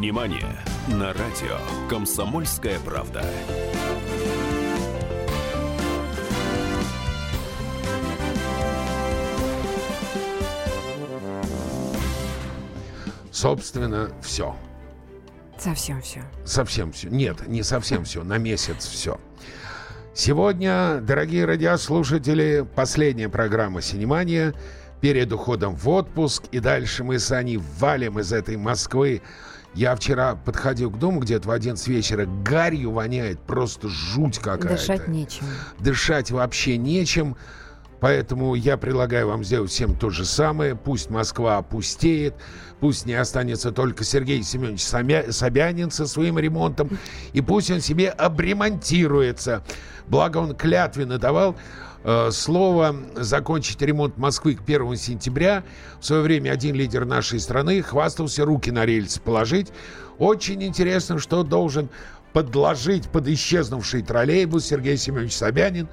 Синемания на радио «Комсомольская правда». Собственно, все. Совсем все. Совсем все. Нет, не совсем все. На месяц все. Сегодня, дорогие радиослушатели, последняя программа «Синемания» перед уходом в отпуск. И дальше мы с Аней валим из этой Москвы. Я вчера подходил к дому где-то в 11 вечера. Гарью воняет, просто жуть какая-то. Дышать нечем. Дышать вообще нечем. Поэтому я предлагаю вам сделать всем то же самое. Пусть Москва опустеет, пусть не останется только Сергей Семенович Собянин со своим ремонтом, и пусть он себе обремонтируется. Благо он клятвенно давал э, слово закончить ремонт Москвы к 1 сентября. В свое время один лидер нашей страны хвастался руки на рельсы положить. Очень интересно, что должен подложить под исчезнувший троллейбус Сергей Семенович Собянин.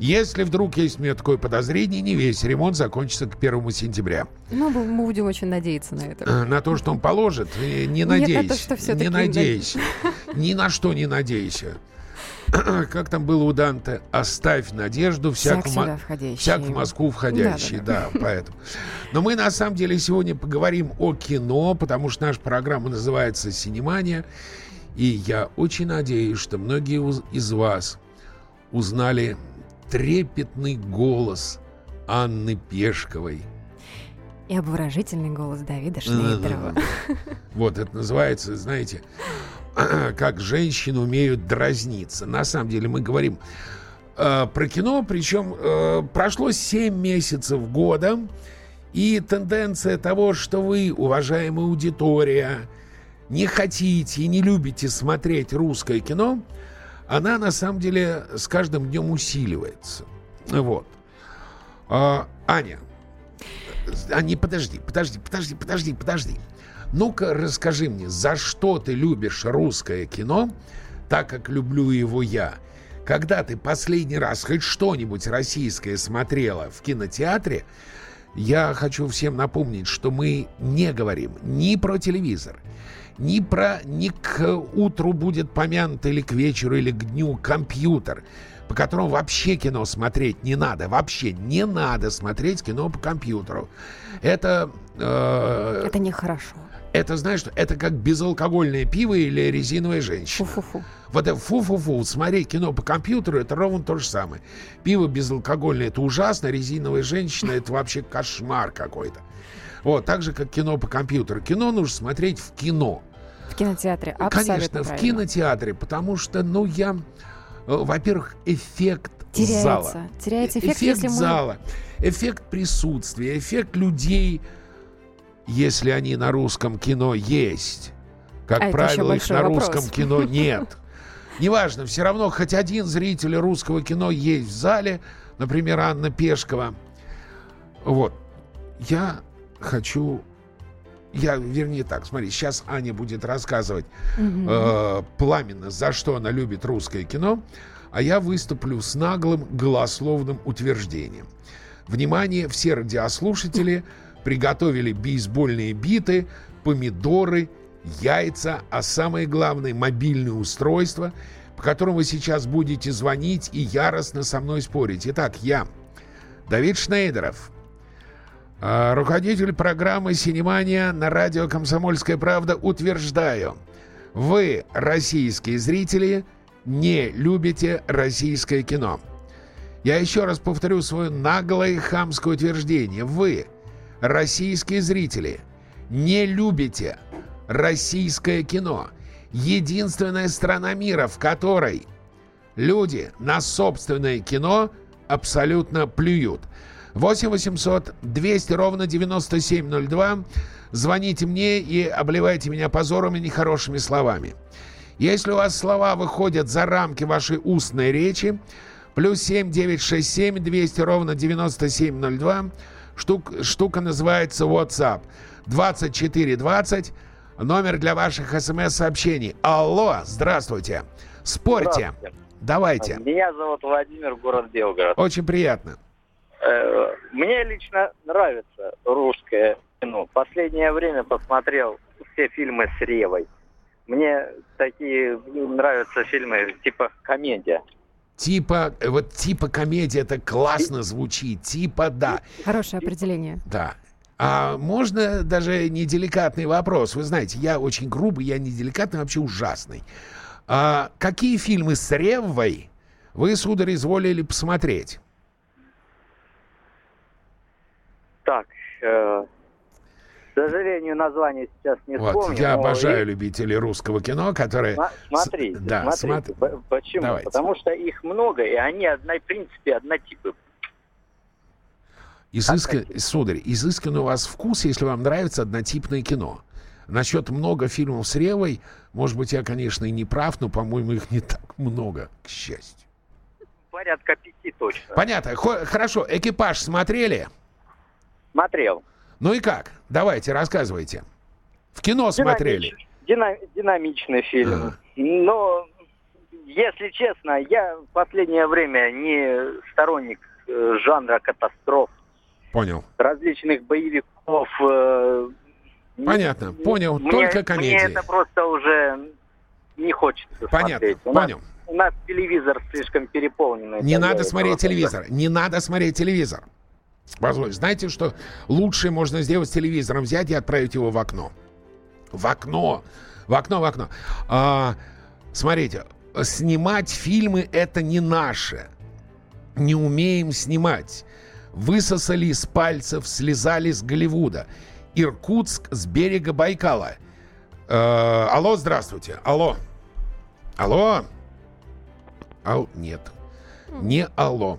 Если вдруг есть у меня такое подозрение, не весь ремонт закончится к 1 сентября. Ну, мы будем очень надеяться на это. Э, на то, что он положит, не надейся. Не надейся. Ни на что не надейся. Как там было у Данте? Оставь надежду, всяк, всяк, в, входящий. всяк в Москву входящий. Да, да, да. да, поэтому. Но мы на самом деле сегодня поговорим о кино, потому что наша программа называется «Синемания». И я очень надеюсь, что многие из вас узнали трепетный голос Анны Пешковой. И обворожительный голос Давида Шнейдерова. Вот это называется, знаете, как женщины умеют дразниться. На самом деле мы говорим э, про кино, причем э, прошло 7 месяцев года, и тенденция того, что вы, уважаемая аудитория, не хотите и не любите смотреть русское кино – она на самом деле с каждым днем усиливается. Вот. А, Аня, а не подожди, подожди, подожди, подожди, подожди. Ну-ка расскажи мне, за что ты любишь русское кино, так как люблю его я? Когда ты последний раз хоть что-нибудь российское смотрела в кинотеатре, я хочу всем напомнить, что мы не говорим ни про телевизор, ни про ни к утру будет помянут или к вечеру, или к дню компьютер, по которому вообще кино смотреть не надо. Вообще не надо смотреть кино по компьютеру. Это... Э, это нехорошо. Это, знаешь, это как безалкогольное пиво или резиновая женщина. Фу-фу-фу. Вот это фу-фу-фу. Смотреть кино по компьютеру это ровно то же самое. Пиво безалкогольное это ужасно, резиновая женщина это вообще кошмар какой-то. Вот, так же, как кино по компьютеру. Кино нужно смотреть в кино. В кинотеатре, абсолютно Конечно, правильно. в кинотеатре, потому что, ну, я... Э, во-первых, эффект Теряется. зала. Теряется эффект, эффект если мы... зала, эффект присутствия, эффект людей, если они на русском кино есть. Как а правило, их на вопрос. русском кино нет. Неважно, все равно хоть один зритель русского кино есть в зале, например, Анна Пешкова. Вот. Я хочу я, вернее так, смотри, сейчас Аня будет рассказывать угу. э, пламенно, за что она любит русское кино, а я выступлю с наглым голословным утверждением. Внимание, все радиослушатели приготовили бейсбольные биты, помидоры, яйца, а самое главное мобильное устройство, по которому вы сейчас будете звонить и яростно со мной спорить. Итак, я, Давид Шнейдеров, а, руководитель программы «Синемания» на радио «Комсомольская правда» утверждаю, вы, российские зрители, не любите российское кино. Я еще раз повторю свое наглое хамское утверждение. Вы, российские зрители, не любите российское кино. Единственная страна мира, в которой люди на собственное кино абсолютно плюют. 8 800 200 ровно 9702. Звоните мне и обливайте меня позором и нехорошими словами. Если у вас слова выходят за рамки вашей устной речи, плюс 7 967 200 ровно 9702, штук, штука называется WhatsApp. 2420, номер для ваших смс-сообщений. Алло, здравствуйте. Спорьте. Здравствуйте. Давайте. Меня зовут Владимир, город Белгород. Очень приятно. Э, мне лично нравится русское кино. Последнее время посмотрел все фильмы с Ревой. Мне такие нравятся фильмы типа комедия. Типа, э, вот типа комедия, это классно звучит. Типа да. Хорошее определение. Да. А можно даже неделикатный вопрос? Вы знаете, я очень грубый, я неделикатный, вообще ужасный. А какие фильмы с Реввой вы, сударь, изволили посмотреть? Так, э, сожалению, название сейчас не Вот, вспомню. я но обожаю и- любителей русского кино, которые... Смотрите, С- да, смотрите. смотри. П- Почему? Давайте. Потому что их много, и они, одна, в принципе, однотипы. Изыска... Сударь, изыскан у вас вкус, если вам нравится однотипное кино. Насчет много фильмов с Ревой, может быть, я, конечно, и не прав, но, по-моему, их не так много, к счастью. Порядка пяти точно. Понятно. Хо- хорошо, экипаж смотрели? Смотрел. Ну и как? Давайте, рассказывайте. В кино смотрели? Динамич- дина- динамичный фильм. Но, если честно, я в последнее время не сторонник э, жанра катастроф, Понял. различных боевиков. э, Понятно, понял. мне- Только комедии. Мне это просто уже не хочется Понятно, смотреть. У нас, понял. у нас телевизор слишком переполненный. Не надо смотреть телевизор. Не надо смотреть телевизор. Позвольте, знаете, что лучшее можно сделать с телевизором? Взять и отправить его в окно. В окно. В окно, в окно. А, смотрите, снимать фильмы это не наше. Не умеем снимать. Высосали из пальцев, слезали с Голливуда. Иркутск с берега Байкала. Э, алло, здравствуйте. Алло. Алло. Ал... Нет. Не алло.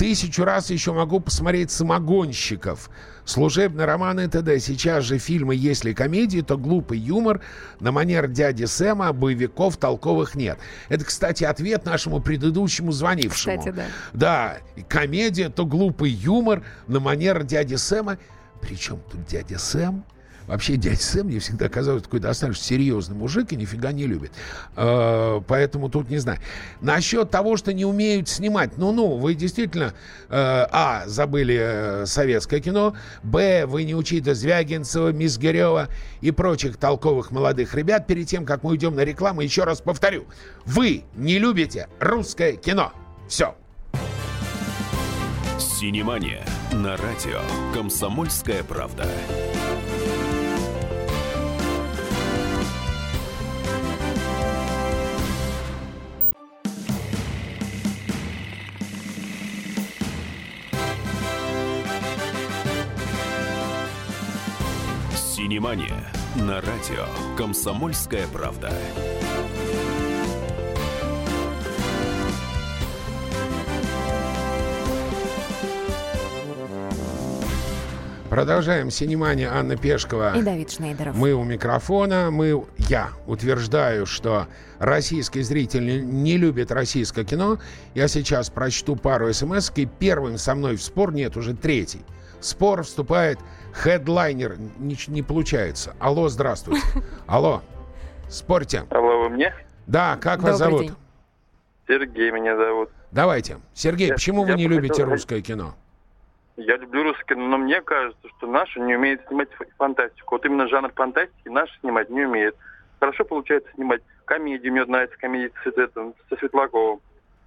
Тысячу раз еще могу посмотреть «Самогонщиков». Служебный роман и т.д. Сейчас же фильмы, если комедии, то глупый юмор на манер дяди Сэма, а боевиков толковых нет. Это, кстати, ответ нашему предыдущему звонившему. Кстати, да. Да, комедия, то глупый юмор на манер дяди Сэма. Причем тут дядя Сэм? Вообще дядя Сэм мне всегда казалось такой достаточно серьезный мужик и нифига не любит. Э, поэтому тут не знаю. Насчет того, что не умеют снимать. Ну-ну, вы действительно, э, а, забыли э, советское кино, б, вы не учите Звягинцева, Мизгирева и прочих толковых молодых ребят. Перед тем, как мы уйдем на рекламу, еще раз повторю. Вы не любите русское кино. Все. Синемания на радио «Комсомольская правда». Синемания на радио «Комсомольская правда». Продолжаем. Синемания Анна Пешкова. И Давид Шнейдеров. Мы у микрофона. Мы, я утверждаю, что российский зритель не любит российское кино. Я сейчас прочту пару смс и первым со мной в спор, нет, уже третий. В спор вступает хедлайнер. Не, не получается. Алло, здравствуйте. Алло. Спорьте. Алло, вы мне? Да, как вас Добрый зовут? день. Сергей меня зовут. Давайте. Сергей, Я- почему вы я не бы любите хотел- русское кино? Я люблю русский, кино, но мне кажется, что наши не умеют снимать фантастику. Вот именно жанр фантастики наши снимать не умеют. Хорошо получается снимать комедию, мне нравится комедия с, этим, со Светлаковым.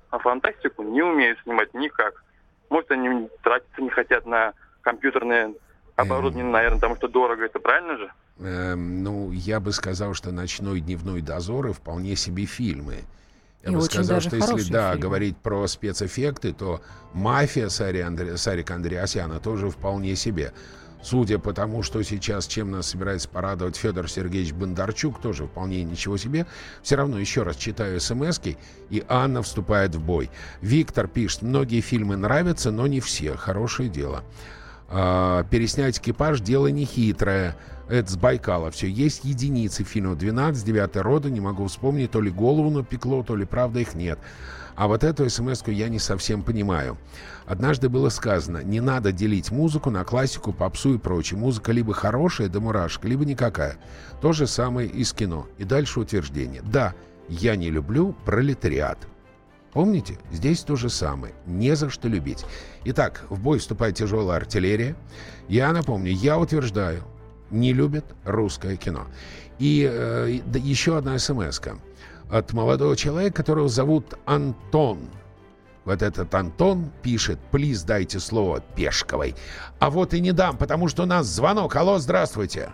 А фантастику не умеют снимать никак. Может, они тратиться не хотят на компьютерное оборудование, наверное, потому что дорого. Это правильно же? Эм, ну, я бы сказал, что «Ночной и дневной дозоры» вполне себе фильмы. Я И бы сказал, что если, да, фильмы. говорить про спецэффекты, то «Мафия» Сари Андре... Сарика Андреасяна тоже вполне себе. Судя по тому, что сейчас, чем нас собирается порадовать Федор Сергеевич Бондарчук, тоже вполне ничего себе. Все равно еще раз читаю смс и Анна вступает в бой. Виктор пишет, многие фильмы нравятся, но не все. Хорошее дело. А, переснять экипаж дело нехитрое. Это с Байкала все. Есть единицы фильмов 12, 9 рода, не могу вспомнить, то ли голову напекло, то ли правда их нет. А вот эту смс я не совсем понимаю. Однажды было сказано, не надо делить музыку на классику, попсу и прочее. Музыка либо хорошая до мурашек, либо никакая. То же самое и с кино. И дальше утверждение. Да, я не люблю пролетариат. Помните? Здесь то же самое. Не за что любить. Итак, в бой вступает тяжелая артиллерия. Я напомню, я утверждаю, не любят русское кино. И э, да, еще одна смс от молодого человека, которого зовут Антон. Вот этот Антон пишет, плиз дайте слово Пешковой. А вот и не дам, потому что у нас звонок. Алло, здравствуйте.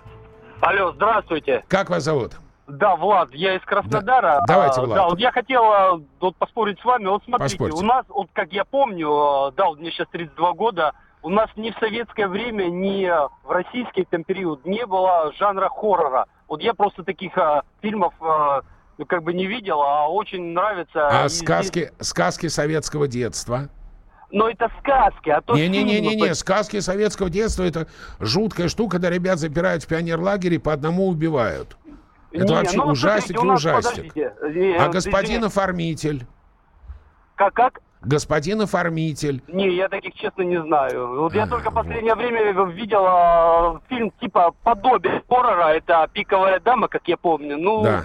Алло, здравствуйте. Как вас зовут? Да, Влад, я из Краснодара. Да. Давайте, А, Влад. Да, вот я хотел а, вот поспорить с вами. Вот смотрите, Поспорьте. у нас, вот как я помню, а, да, вот мне сейчас 32 года, у нас ни в советское время, ни в российский там период не было жанра хоррора. Вот я просто таких а, фильмов а, ну, как бы не видел, а очень нравится. А И здесь- сказки, сказки советского детства? Но это сказки, а то Не-не-не-не, сказки советского детства это жуткая штука, когда ребят запирают в пионерлагере и по одному убивают. Это Не, вообще ну ужастик смотрите, у и нас, ужастик. подождите, э, А господин извините, оформитель? Как, как? Господин оформитель. Не, я таких, честно, не знаю. Вот я А, только в вот. последнее время видел а, фильм типа подобие хоррора. Это «Пиковая дама», как я помню. Ну, Да.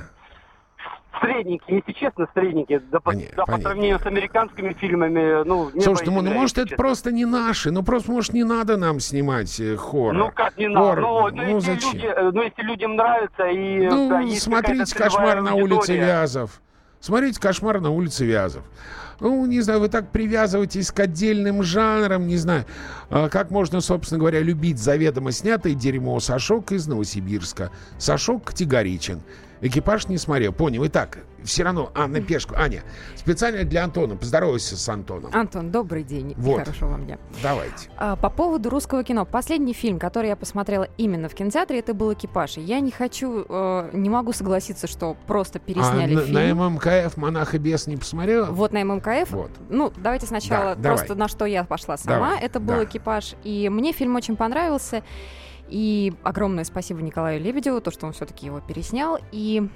Средненький, если честно, средненький. Да, по, Поня- да, по сравнению с американскими фильмами, ну, небо Слушайте, и ну, может это честно. просто не наши, ну просто может не надо нам снимать э, хоррор. Ну как не надо? Ну, ну, ну, если зачем? люди, э, ну, если людям нравится и Ну, да, смотрите «Кошмар на улице. Вязов». Смотрите «Кошмар на улице Вязов». Ну, не знаю, вы так привязываетесь к отдельным жанрам, не знаю. А Как можно, собственно говоря, любить заведомо снятое дерьмо Сашок из Новосибирска? Сашок категоричен. Экипаж не смотрел. Понял. Итак, все равно Анна Пешку. Аня, специально для Антона. Поздоровайся с Антоном. Антон, добрый день Вот. хорошего вам дня. Давайте. А, По поводу русского кино. Последний фильм, который я посмотрела именно в кинотеатре, это был «Экипаж». Я не хочу, э, не могу согласиться, что просто пересняли а фильм. на, на ММКФ «Монах и бес» не посмотрела? Вот на ММКФ. Вот. Ну, давайте сначала Да, просто давай. на что я пошла сама. Давай, Это был да. экипаж. И мне фильм очень понравился. И огромное спасибо Николаю Лебедеву, то, что он все-таки его переснял. И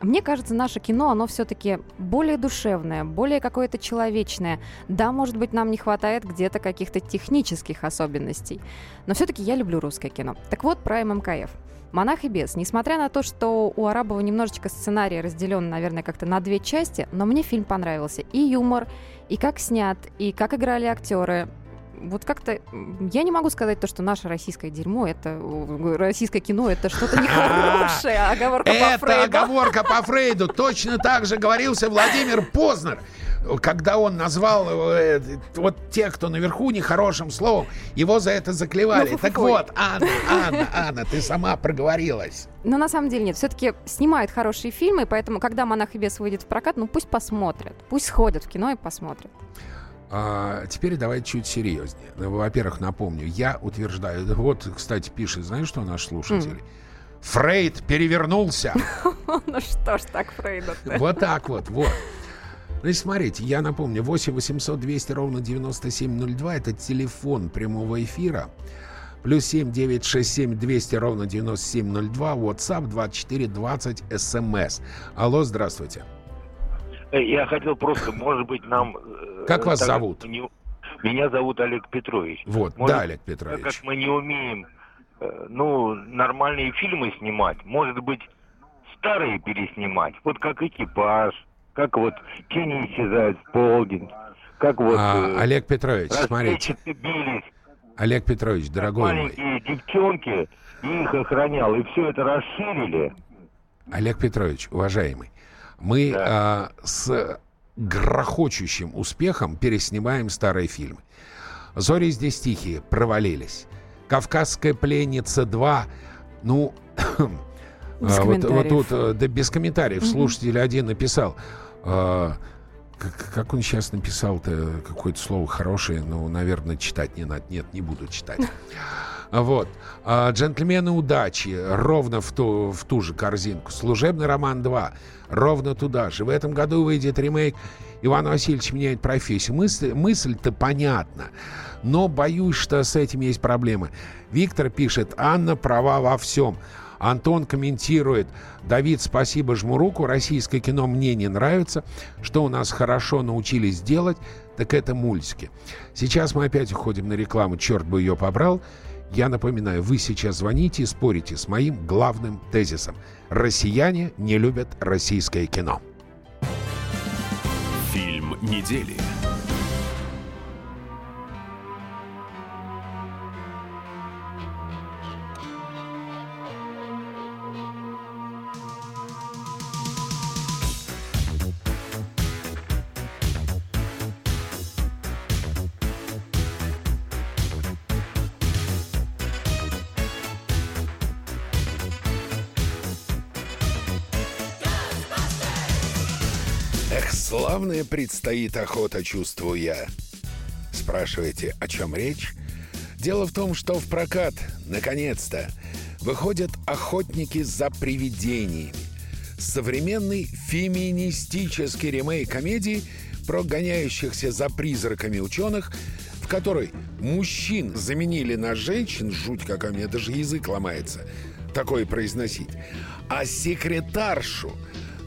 мне кажется, наше кино, оно все-таки более душевное, более какое-то человечное. Да, может быть, нам не хватает где-то каких-то технических особенностей. Но все-таки я люблю русское кино. Так вот, про ММКФ. «Монах и бес». Несмотря на то, что у Арабова немножечко сценарий разделен, наверное, как-то на две части, но мне фильм понравился. И юмор, и как снят, и как играли актеры. Вот как-то я не могу сказать то, что наше российское дерьмо, это э, российское кино, это что-то нехорошее, оговорка по Это Фрейду. оговорка по Фрейду. Точно так же говорился Владимир Познер, когда он назвал э, вот тех, кто наверху, нехорошим словом, его за это заклевали. Ну, так вот, Анна, Анна, Анна, ты сама проговорилась. Но на самом деле нет. Все-таки снимают хорошие фильмы, поэтому, когда «Монах и бес» выйдет в прокат, ну пусть посмотрят. Пусть сходят в кино и посмотрят. А, теперь давай чуть серьезнее. Ну, Во-первых, напомню, я утверждаю, вот, кстати, пишет, знаешь, что наш слушатель? Фрейд перевернулся. Ну что ж так, Фрейда Вот так вот, вот. Значит, смотрите, я напомню, 8 800 200 ровно 9702 это телефон прямого эфира. Плюс 7 967 200 ровно 9702, WhatsApp 2420 СМС. Алло, здравствуйте. Э, Я хотел просто, может быть, нам... Как вас так зовут? не- Меня зовут Олег Петрович. Вот, Может, да, Олег Так Петрович. как мы не умеем, э, ну, нормальные фильмы снимать, может быть, старые переснимать, вот как «Экипаж», как вот «Тени исчезают в полдень», как вот... А, э, Олег Петрович, смотрите. «Рассветчицы бились», Олег Петрович, дорогой мой. маленькие девчонки, их охранял, и все это расширили. Олег Петрович, уважаемый, мы Да. а, с грохочущим успехом переснимаем старые фильмы. «Зори здесь тихие» провалились. «Кавказская пленница 2», ну... Без а, вот, вот тут, э, да без комментариев, слушатель один написал, а, как, как он сейчас написал-то какое-то слово хорошее, ну, наверное, читать не надо. Нет, не буду читать. Вот. А, «Джентльмены удачи» ровно в ту, в ту же корзинку. «Служебный роман 2» ровно туда же. В этом году выйдет ремейк «Иван Васильевич меняет профессию». Мысль, мысль-то понятна, но боюсь, что с этим есть проблемы. Виктор пишет «Анна права во всем». Антон комментирует «Давид, спасибо, жму руку. Российское кино мне не нравится. Что у нас хорошо научились делать, так это мультики». Сейчас мы опять уходим на рекламу, черт бы ее побрал. Я напоминаю, вы сейчас звоните и спорите с моим главным тезисом. Россияне не любят российское кино. Фильм недели. Славная предстоит охота, чувствую я. Спрашиваете, о чем речь? Дело в том, что в прокат, наконец-то, выходят охотники за привидениями. Современный феминистический ремейк комедии про гоняющихся за призраками ученых, в которой мужчин заменили на женщин, жуть какая, мне даже язык ломается, такое произносить, а секретаршу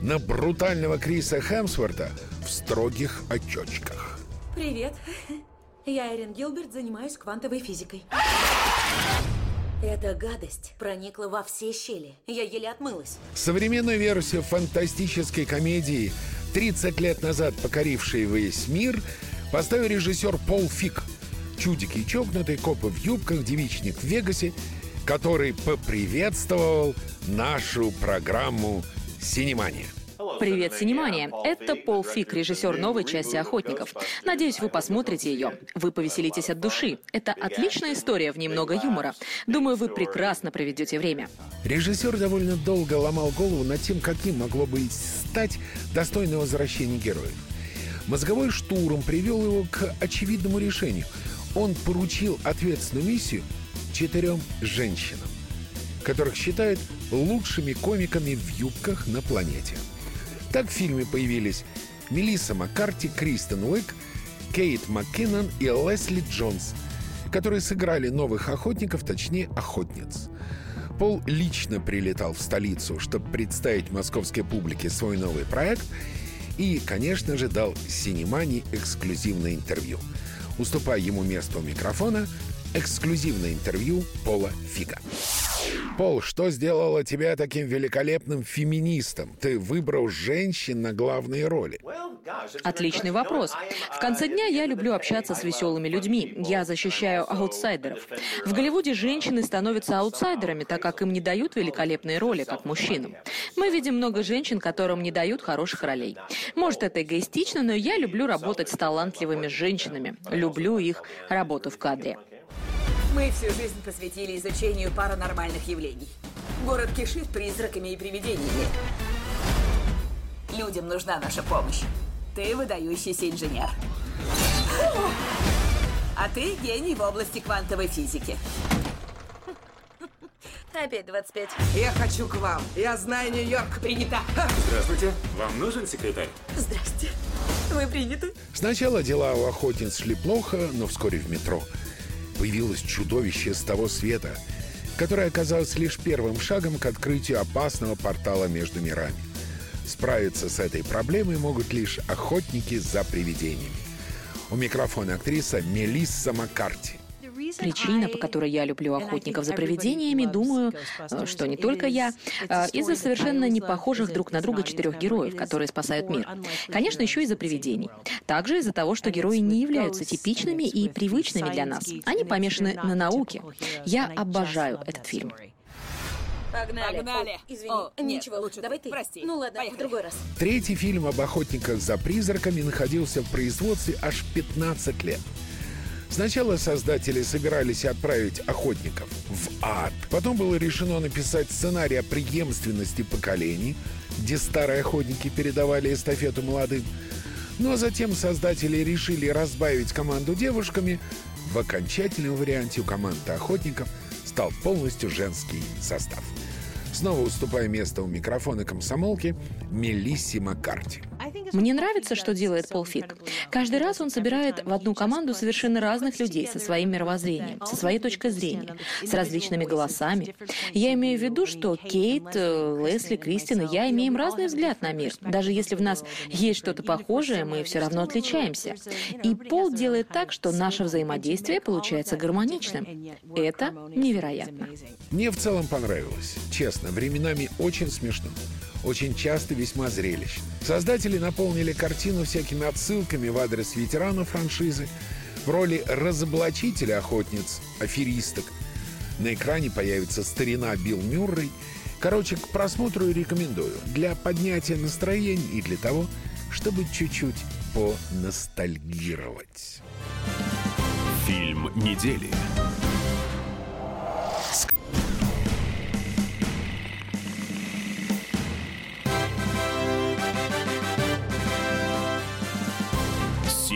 на брутального Криса Хемсворта строгих очочках. Привет. Я Эрин Гилберт, занимаюсь квантовой физикой. Эта гадость проникла во все щели. Я еле отмылась. Современную версию фантастической комедии 30 лет назад покорившей весь мир поставил режиссер Пол Фик. Чудики и чокнутый, копы в юбках, девичник в Вегасе, который поприветствовал нашу программу «Синемания». Привет, Синемания! Это Пол Фик, режиссер новой части «Охотников». Надеюсь, вы посмотрите ее. Вы повеселитесь от души. Это отличная история, в ней много юмора. Думаю, вы прекрасно проведете время. Режиссер довольно долго ломал голову над тем, каким могло бы стать достойное возвращение героя. Мозговой штурм привел его к очевидному решению. Он поручил ответственную миссию четырем женщинам, которых считают лучшими комиками в юбках на планете. Так в фильме появились Мелисса Маккарти, Кристен Уик, Кейт МакКиннон и Лесли Джонс, которые сыграли новых охотников, точнее, охотниц. Пол лично прилетал в столицу, чтобы представить московской публике свой новый проект и, конечно же, дал Синемани эксклюзивное интервью. Уступая ему место у микрофона, эксклюзивное интервью Пола Фига. Пол, что сделало тебя таким великолепным феминистом? Ты выбрал женщин на главные роли. Отличный вопрос. В конце дня я люблю общаться с веселыми людьми. Я защищаю аутсайдеров. В Голливуде женщины становятся аутсайдерами, так как им не дают великолепные роли, как мужчинам. Мы видим много женщин, которым не дают хороших ролей. Может, это эгоистично, но я люблю работать с талантливыми женщинами. Люблю их работу в кадре. Мы всю жизнь посвятили изучению паранормальных явлений. Город кишит призраками и привидениями. Людям нужна наша помощь. Ты выдающийся инженер. А ты гений в области квантовой физики. Опять 25. Я хочу к вам. Я знаю Нью-Йорк. Принято. Здравствуйте. Вам нужен секретарь? Здрасте. Вы приняты. Сначала дела у охотниц шли плохо, но вскоре в метро появилось чудовище с того света, которое оказалось лишь первым шагом к открытию опасного портала между мирами. Справиться с этой проблемой могут лишь охотники за привидениями. У микрофона актриса Мелисса Маккарти. Причина, по которой я люблю охотников за привидениями, думаю, что не только я, а, из-за совершенно не похожих друг на друга четырех героев, которые спасают мир. Конечно, еще из-за привидений. Также из-за того, что герои не являются типичными и привычными для нас. Они помешаны на науке. Я обожаю этот фильм. Погнали. Погнали. Извини. О, ничего, лучше. Давай ты. Прости. Ну ладно, Поехали. в другой раз. Третий фильм об охотниках за призраками находился в производстве аж 15 лет. Сначала создатели собирались отправить охотников в ад. Потом было решено написать сценарий о преемственности поколений, где старые охотники передавали эстафету молодым. Ну а затем создатели решили разбавить команду девушками. В окончательном варианте у команды охотников стал полностью женский состав. Снова уступая место у микрофона комсомолки Мелисси Маккарти. Мне нравится, что делает Пол Фиг. Каждый раз он собирает в одну команду совершенно разных людей со своим мировоззрением, со своей точкой зрения, с различными голосами. Я имею в виду, что Кейт, э, Лесли, Кристина, я имеем разный взгляд на мир. Даже если в нас есть что-то похожее, мы все равно отличаемся. И Пол делает так, что наше взаимодействие получается гармоничным. Это невероятно. Мне в целом понравилось. Честно, временами очень смешно очень часто весьма зрелищно. Создатели наполнили картину всякими отсылками в адрес ветеранов франшизы, в роли разоблачителя охотниц, аферисток. На экране появится старина Билл Мюррей. Короче, к просмотру рекомендую. Для поднятия настроения и для того, чтобы чуть-чуть поностальгировать. Фильм недели.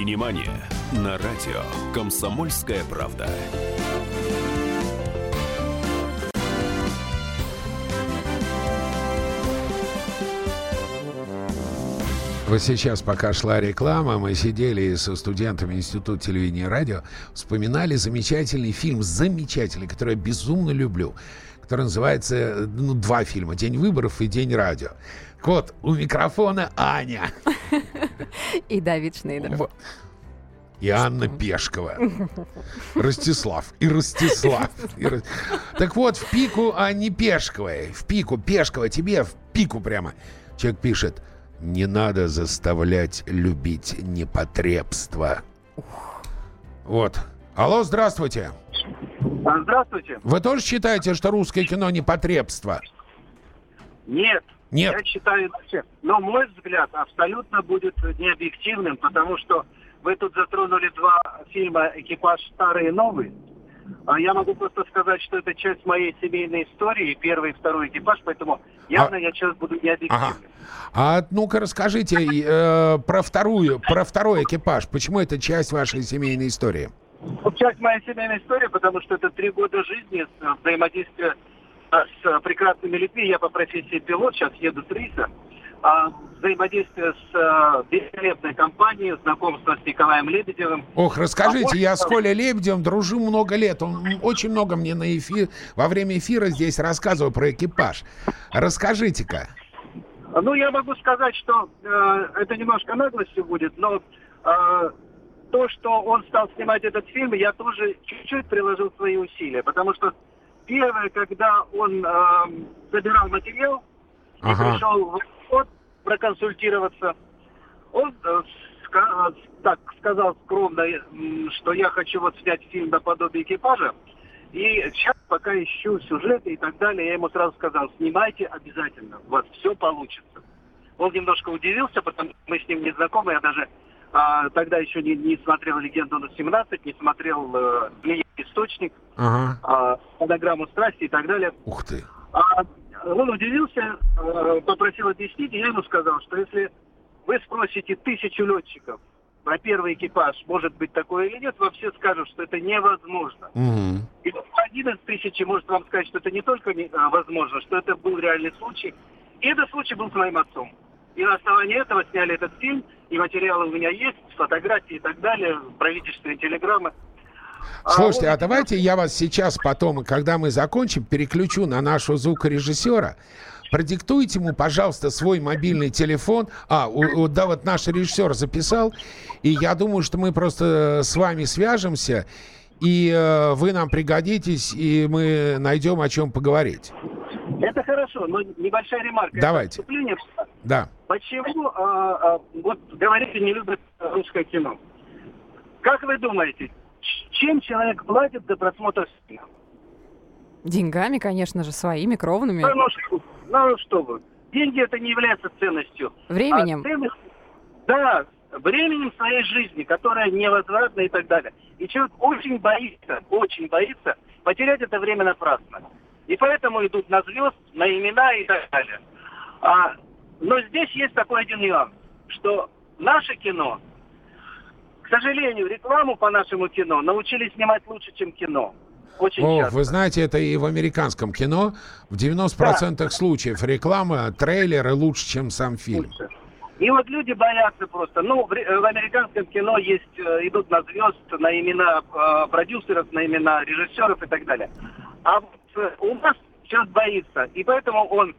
Синемания на радио «Комсомольская правда». Вот сейчас, пока шла реклама, мы сидели со студентами Института телевидения и радио, вспоминали замечательный фильм, замечательный, который я безумно люблю, который называется, ну, два фильма, «День выборов» и «День радио». Так у микрофона Аня. И Давид Шнейдер. И Анна Пешкова. Ростислав. И Ростислав. И Ро- Так вот, в пику Анне Пешковой. В пику. Пешкова тебе в пику прямо. Человек пишет. Не надо заставлять любить непотребство. Вот. Алло, здравствуйте. А, Здравствуйте. Вы тоже считаете, что русское кино непотребство? Нет. Нет. Я считаю, вообще. но мой взгляд абсолютно будет необъективным, потому что вы тут затронули два фильма «Экипаж старый и новый». А я могу просто сказать, что это часть моей семейной истории, первый и второй экипаж, поэтому явно я сейчас буду необъективным. Ага. А ну-ка расскажите э, про вторую, про второй экипаж. Почему это часть вашей семейной истории? Ну, часть моей семейной истории, потому что это три года жизни, взаимодействия а, с а, прекрасными людьми. Я по профессии пилот, сейчас еду с рейса. А, взаимодействие с а, великолепной компанией, знакомство с Николаем Лебедевым. Ох, расскажите, А я с после- Колей Лебедевым дружу много лет. Он очень много мне на эфир, во время эфира здесь рассказывал про экипаж. Расскажите-ка. Ну, я могу сказать, что э, это немножко наглостью будет, но э, то, что он стал снимать этот фильм, я тоже чуть-чуть приложил свои усилия, потому что первое, когда он э, собирал материал и Ага. пришел в ход проконсультироваться, он э, ска- э, так сказал скромно, м, что я хочу вот снять фильм наподобие экипажа, и сейчас пока ищу сюжеты и так далее, я ему сразу сказал, снимайте обязательно, у вас все получится. Он немножко удивился, потому что мы с ним не знакомы, я даже а, тогда еще не, не смотрел «Легенду на 17», не смотрел э, «Змея источник», Ага. а, «Фонограмму страсти» и так далее. Ух ты. А он удивился, э, попросил объяснить, и я ему сказал, что если вы спросите тысячу летчиков про первый экипаж, может быть такое или нет, вам все скажут, что это невозможно. Мгм. И один из тысячи может вам сказать, что это не только а, возможно, что это был реальный случай. И этот случай был с моим отцом. И на основании этого сняли этот фильм, и материалы у меня есть, фотографии и так далее, правительственные телеграммы. А Слушайте, он- а давайте я вас сейчас потом, когда мы закончим, переключу на нашего звукорежиссера. Продиктуйте ему, пожалуйста, свой мобильный телефон. А, у- у- да, вот наш режиссер записал. И я думаю, что мы просто с вами свяжемся, и э, вы нам пригодитесь, и мы найдем о чем поговорить. Это хорошо, но небольшая ремарка. Давайте. Вступление. Да. Почему, а, а, вот говорите, не любят русское кино? Как вы думаете, чем человек платит за просмотр фильма? Деньгами, конечно же, своими, кровными. Ну, ну, что- ну что вы, деньги это не является ценностью. Временем. А ценность- да, временем своей жизни, которая невозвратна и так далее. И человек очень боится, очень боится потерять это время напрасно. И поэтому идут на звезд, на имена и так далее. А, но здесь есть такой один нюанс, что наше кино, к сожалению, рекламу по нашему кино научились снимать лучше, чем кино. Очень О, часто. вы знаете, это и в американском кино. В 90% случаев реклама, трейлеры лучше, чем сам фильм. И вот люди боятся просто. Ну, в, в американском кино есть, э, идут на звезд, на имена э, продюсеров, на имена режиссеров и так далее. А у нас сейчас боится. И поэтому он,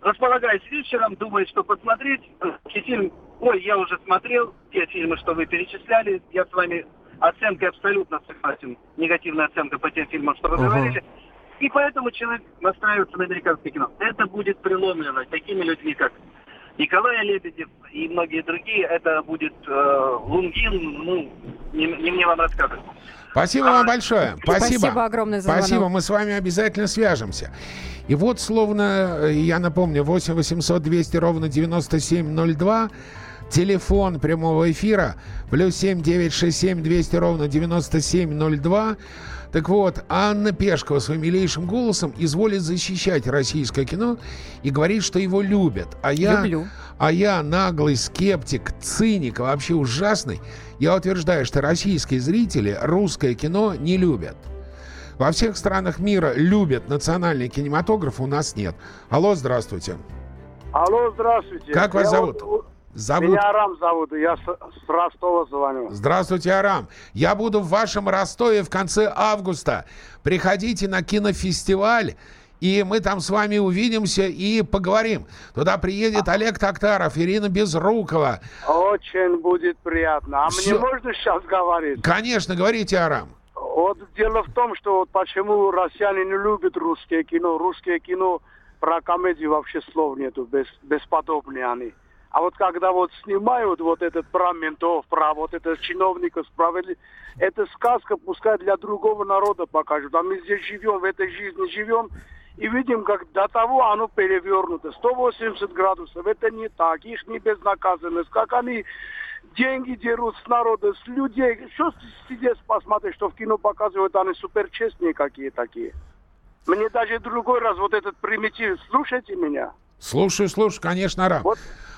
располагаясь вечером, думает, что посмотреть э, фильм, ой, я уже смотрел те фильмы, что вы перечисляли, я с вами оценкой абсолютно согласен, негативная оценка по тем фильмам, что вы Ага. говорили. И поэтому человек настраивается на американское кино. Это будет преломлено такими людьми, как Николай Лебедев и многие другие. Это будет э, Лунгин, ну, не, не мне вам рассказывать. Спасибо вам большое. Спасибо. Спасибо огромное за Спасибо, звонок. мы с вами обязательно свяжемся. И вот, словно, э, я напомню, 8 800 200 ровно 9702. Телефон прямого эфира плюс 7 967 200 ровно 9702. Так вот, Анна Пешкова своим милейшим голосом изволит защищать российское кино и говорит, что его любят. А я, Люблю. а я наглый скептик, циник, вообще ужасный. Я утверждаю, что российские зрители русское кино не любят. Во всех странах мира любят национальный кинематограф, у нас нет. Алло, здравствуйте. Алло, здравствуйте. Как вас Я зовут? вот- Зовут... Меня Арам зовут, я с, Ростова звоню. Здравствуйте, Арам. Я буду в вашем Ростове в конце августа. Приходите на кинофестиваль, и мы там с вами увидимся и поговорим. Туда приедет Олег Токтаров, Ирина Безрукова. Очень будет приятно. А Всё. мне можно сейчас говорить? Конечно, говорите, Арам. Вот дело в том, что вот почему россияне не любят русское кино. Русское кино про комедию вообще слов нету, без, бесподобные они. А вот когда вот снимают вот этот про ментов, про вот это чиновников справедливость, это сказка, пускай для другого народа покажут. А мы здесь живем, в этой жизни живем, и видим, как до того оно перевернуто. 180 градусов, это не так, их не безнаказанность, как они деньги дерут с народа, с людей. Что здесь посмотреть, что в кино показывают, они суперчестные какие такие. Мне даже другой раз вот этот примитив, слушайте меня. Слушаю, слушаю, конечно, Арам.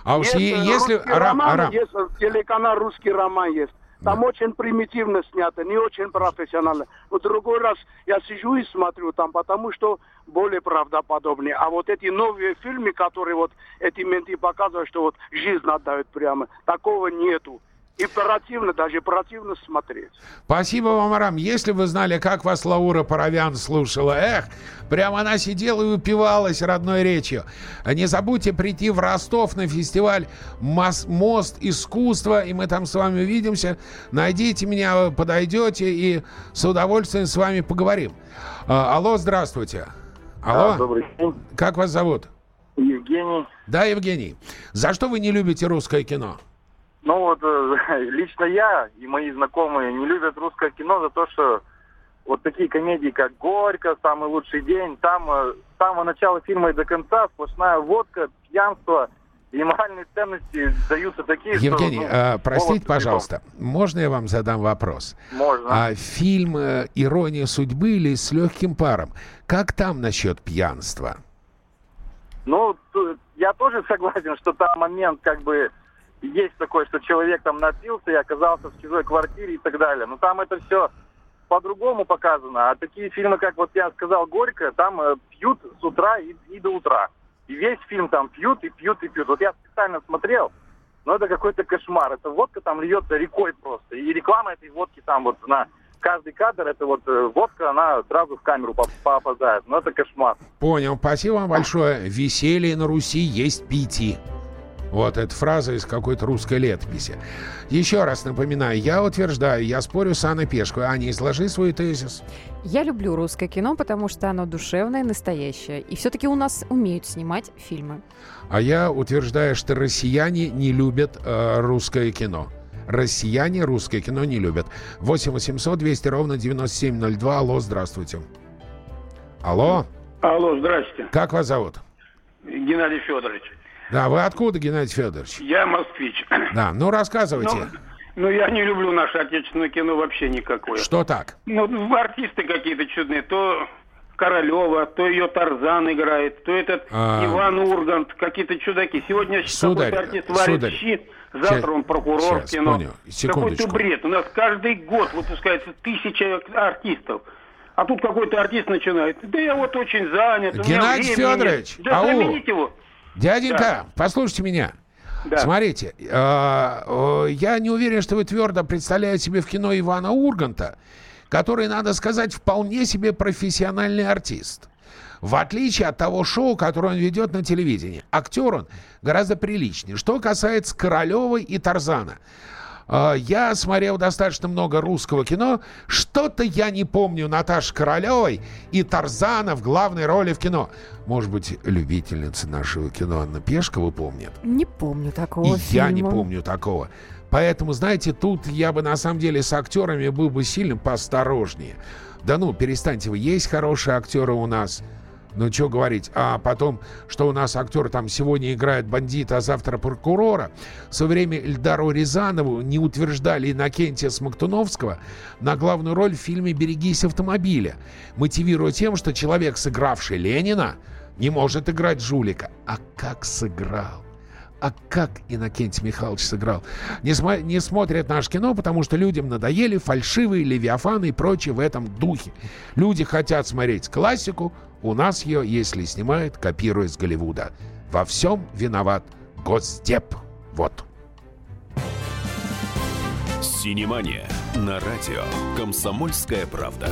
а уж Есть, э, если... Арам, роман Арам. есть, э, телеканал «Русский роман» есть. Там очень примитивно снято, не очень профессионально. Но другой раз я сижу и смотрю там, потому что более правдоподобнее. А вот эти новые фильмы, которые вот эти менты показывают, что вот жизнь отдают прямо, такого нету. И противно, даже противно смотреть. Спасибо вам, Арам. Если вы знали, как вас Лаура Паровян слушала, эх, прямо она сидела и упивалась родной речью. Не забудьте прийти в Ростов на фестиваль «Мос- «Мост искусства», и мы там с вами увидимся. Найдите меня, подойдете, и с удовольствием с вами поговорим. А, алло, здравствуйте. Алло. Да, добрый день. Как вас зовут? Евгений. Да, Евгений. За что вы не любите русское кино? Ну вот э, лично я и мои знакомые не любят русское кино за то, что вот такие комедии, как «Горько», «Самый лучший день», там э, с самого начала фильма и до конца сплошная водка, пьянство и моральные ценности даются такие, Евгений, что... ну, а, простите, пожалуйста, можно я вам задам вопрос? Можно. А фильм э, «Ирония судьбы» или «С легким паром», как там насчет пьянства? Ну, я тоже согласен, что там момент как бы есть такой, что человек там напился и оказался в чужой квартире и так далее. Но там это все по-другому показано. А такие фильмы, как вот я сказал, «Горько», там э, пьют с утра и, и до утра. И весь фильм там пьют и пьют и пьют. Вот я специально смотрел, но это какой-то кошмар. Эта водка там льется рекой просто. И реклама этой водки там вот на каждый кадр, это вот э, водка, она сразу в камеру поп- попадает. Ну это кошмар. Понял, спасибо вам большое. «Веселье на Руси есть пяти». Вот эта фраза из какой-то русской летописи. Еще раз напоминаю, я утверждаю, я спорю с Анной Пешковой. Аня, изложи свой тезис. Я люблю русское кино, потому что оно душевное, настоящее. И все-таки у нас умеют снимать фильмы. А я утверждаю, что россияне не любят э, русское кино. Россияне русское кино не любят. 8 800 200 ровно 9702. Алло, здравствуйте. Алло, Алло, здрасте. как вас зовут? Геннадий Федорович. Да, вы откуда, Геннадий Федорович? Я москвич. Да, ну рассказывайте. Ну, ну, я не люблю наше отечественное кино вообще никакое. Что так? Ну, артисты какие-то чудные. То Королева, то ее Тарзан играет, то этот А. Иван Ургант, какие-то чудаки. Сегодня Сударь, какой-то артист варит сударь, щи, завтра ща- он прокурор в кино. понял. Какой-то бред. У нас каждый год выпускается тысяча артистов. А тут какой-то артист начинает. Да я вот очень занят. Геннадий времени нет». Федорович, Да ау. замените его. Дяденька, Да. послушайте меня. Да. Смотрите, э, э, я не уверен, что вы твердо представляете себе в кино Ивана Урганта, который, надо сказать, вполне себе профессиональный артист. В отличие от того шоу, которое он ведет на телевидении. Актер он гораздо приличнее. Что касается Королевой и Тарзана. Э, Я смотрел достаточно много русского кино. Что-то я не помню Наташи Королевой и Тарзана в главной роли в кино. Может быть, любительница нашего кино Анна Пешкова помнит? Не помню такого И я не фильма. помню такого. Поэтому, знаете, тут я бы на самом деле с актерами был бы сильно поосторожнее. Да ну, перестаньте вы, есть хорошие актеры у нас. Ну, что говорить. А потом, что у нас актер там сегодня играет бандита, а завтра прокурора. Со время Эльдару Рязанову не утверждали Иннокентия Смоктуновского на главную роль в фильме «Берегись автомобиля», мотивируя тем, что человек, сыгравший Ленина, не может играть жулика. А как сыграл? А как Иннокентий Михайлович сыграл? Не, смо- не смотрят наше кино, потому что людям надоели фальшивые левиафаны и прочее в этом духе. Люди хотят смотреть классику, у нас ее, если снимают, копируя с Голливуда. Во всем виноват Госдеп. Вот. Синемания на радио «Комсомольская правда».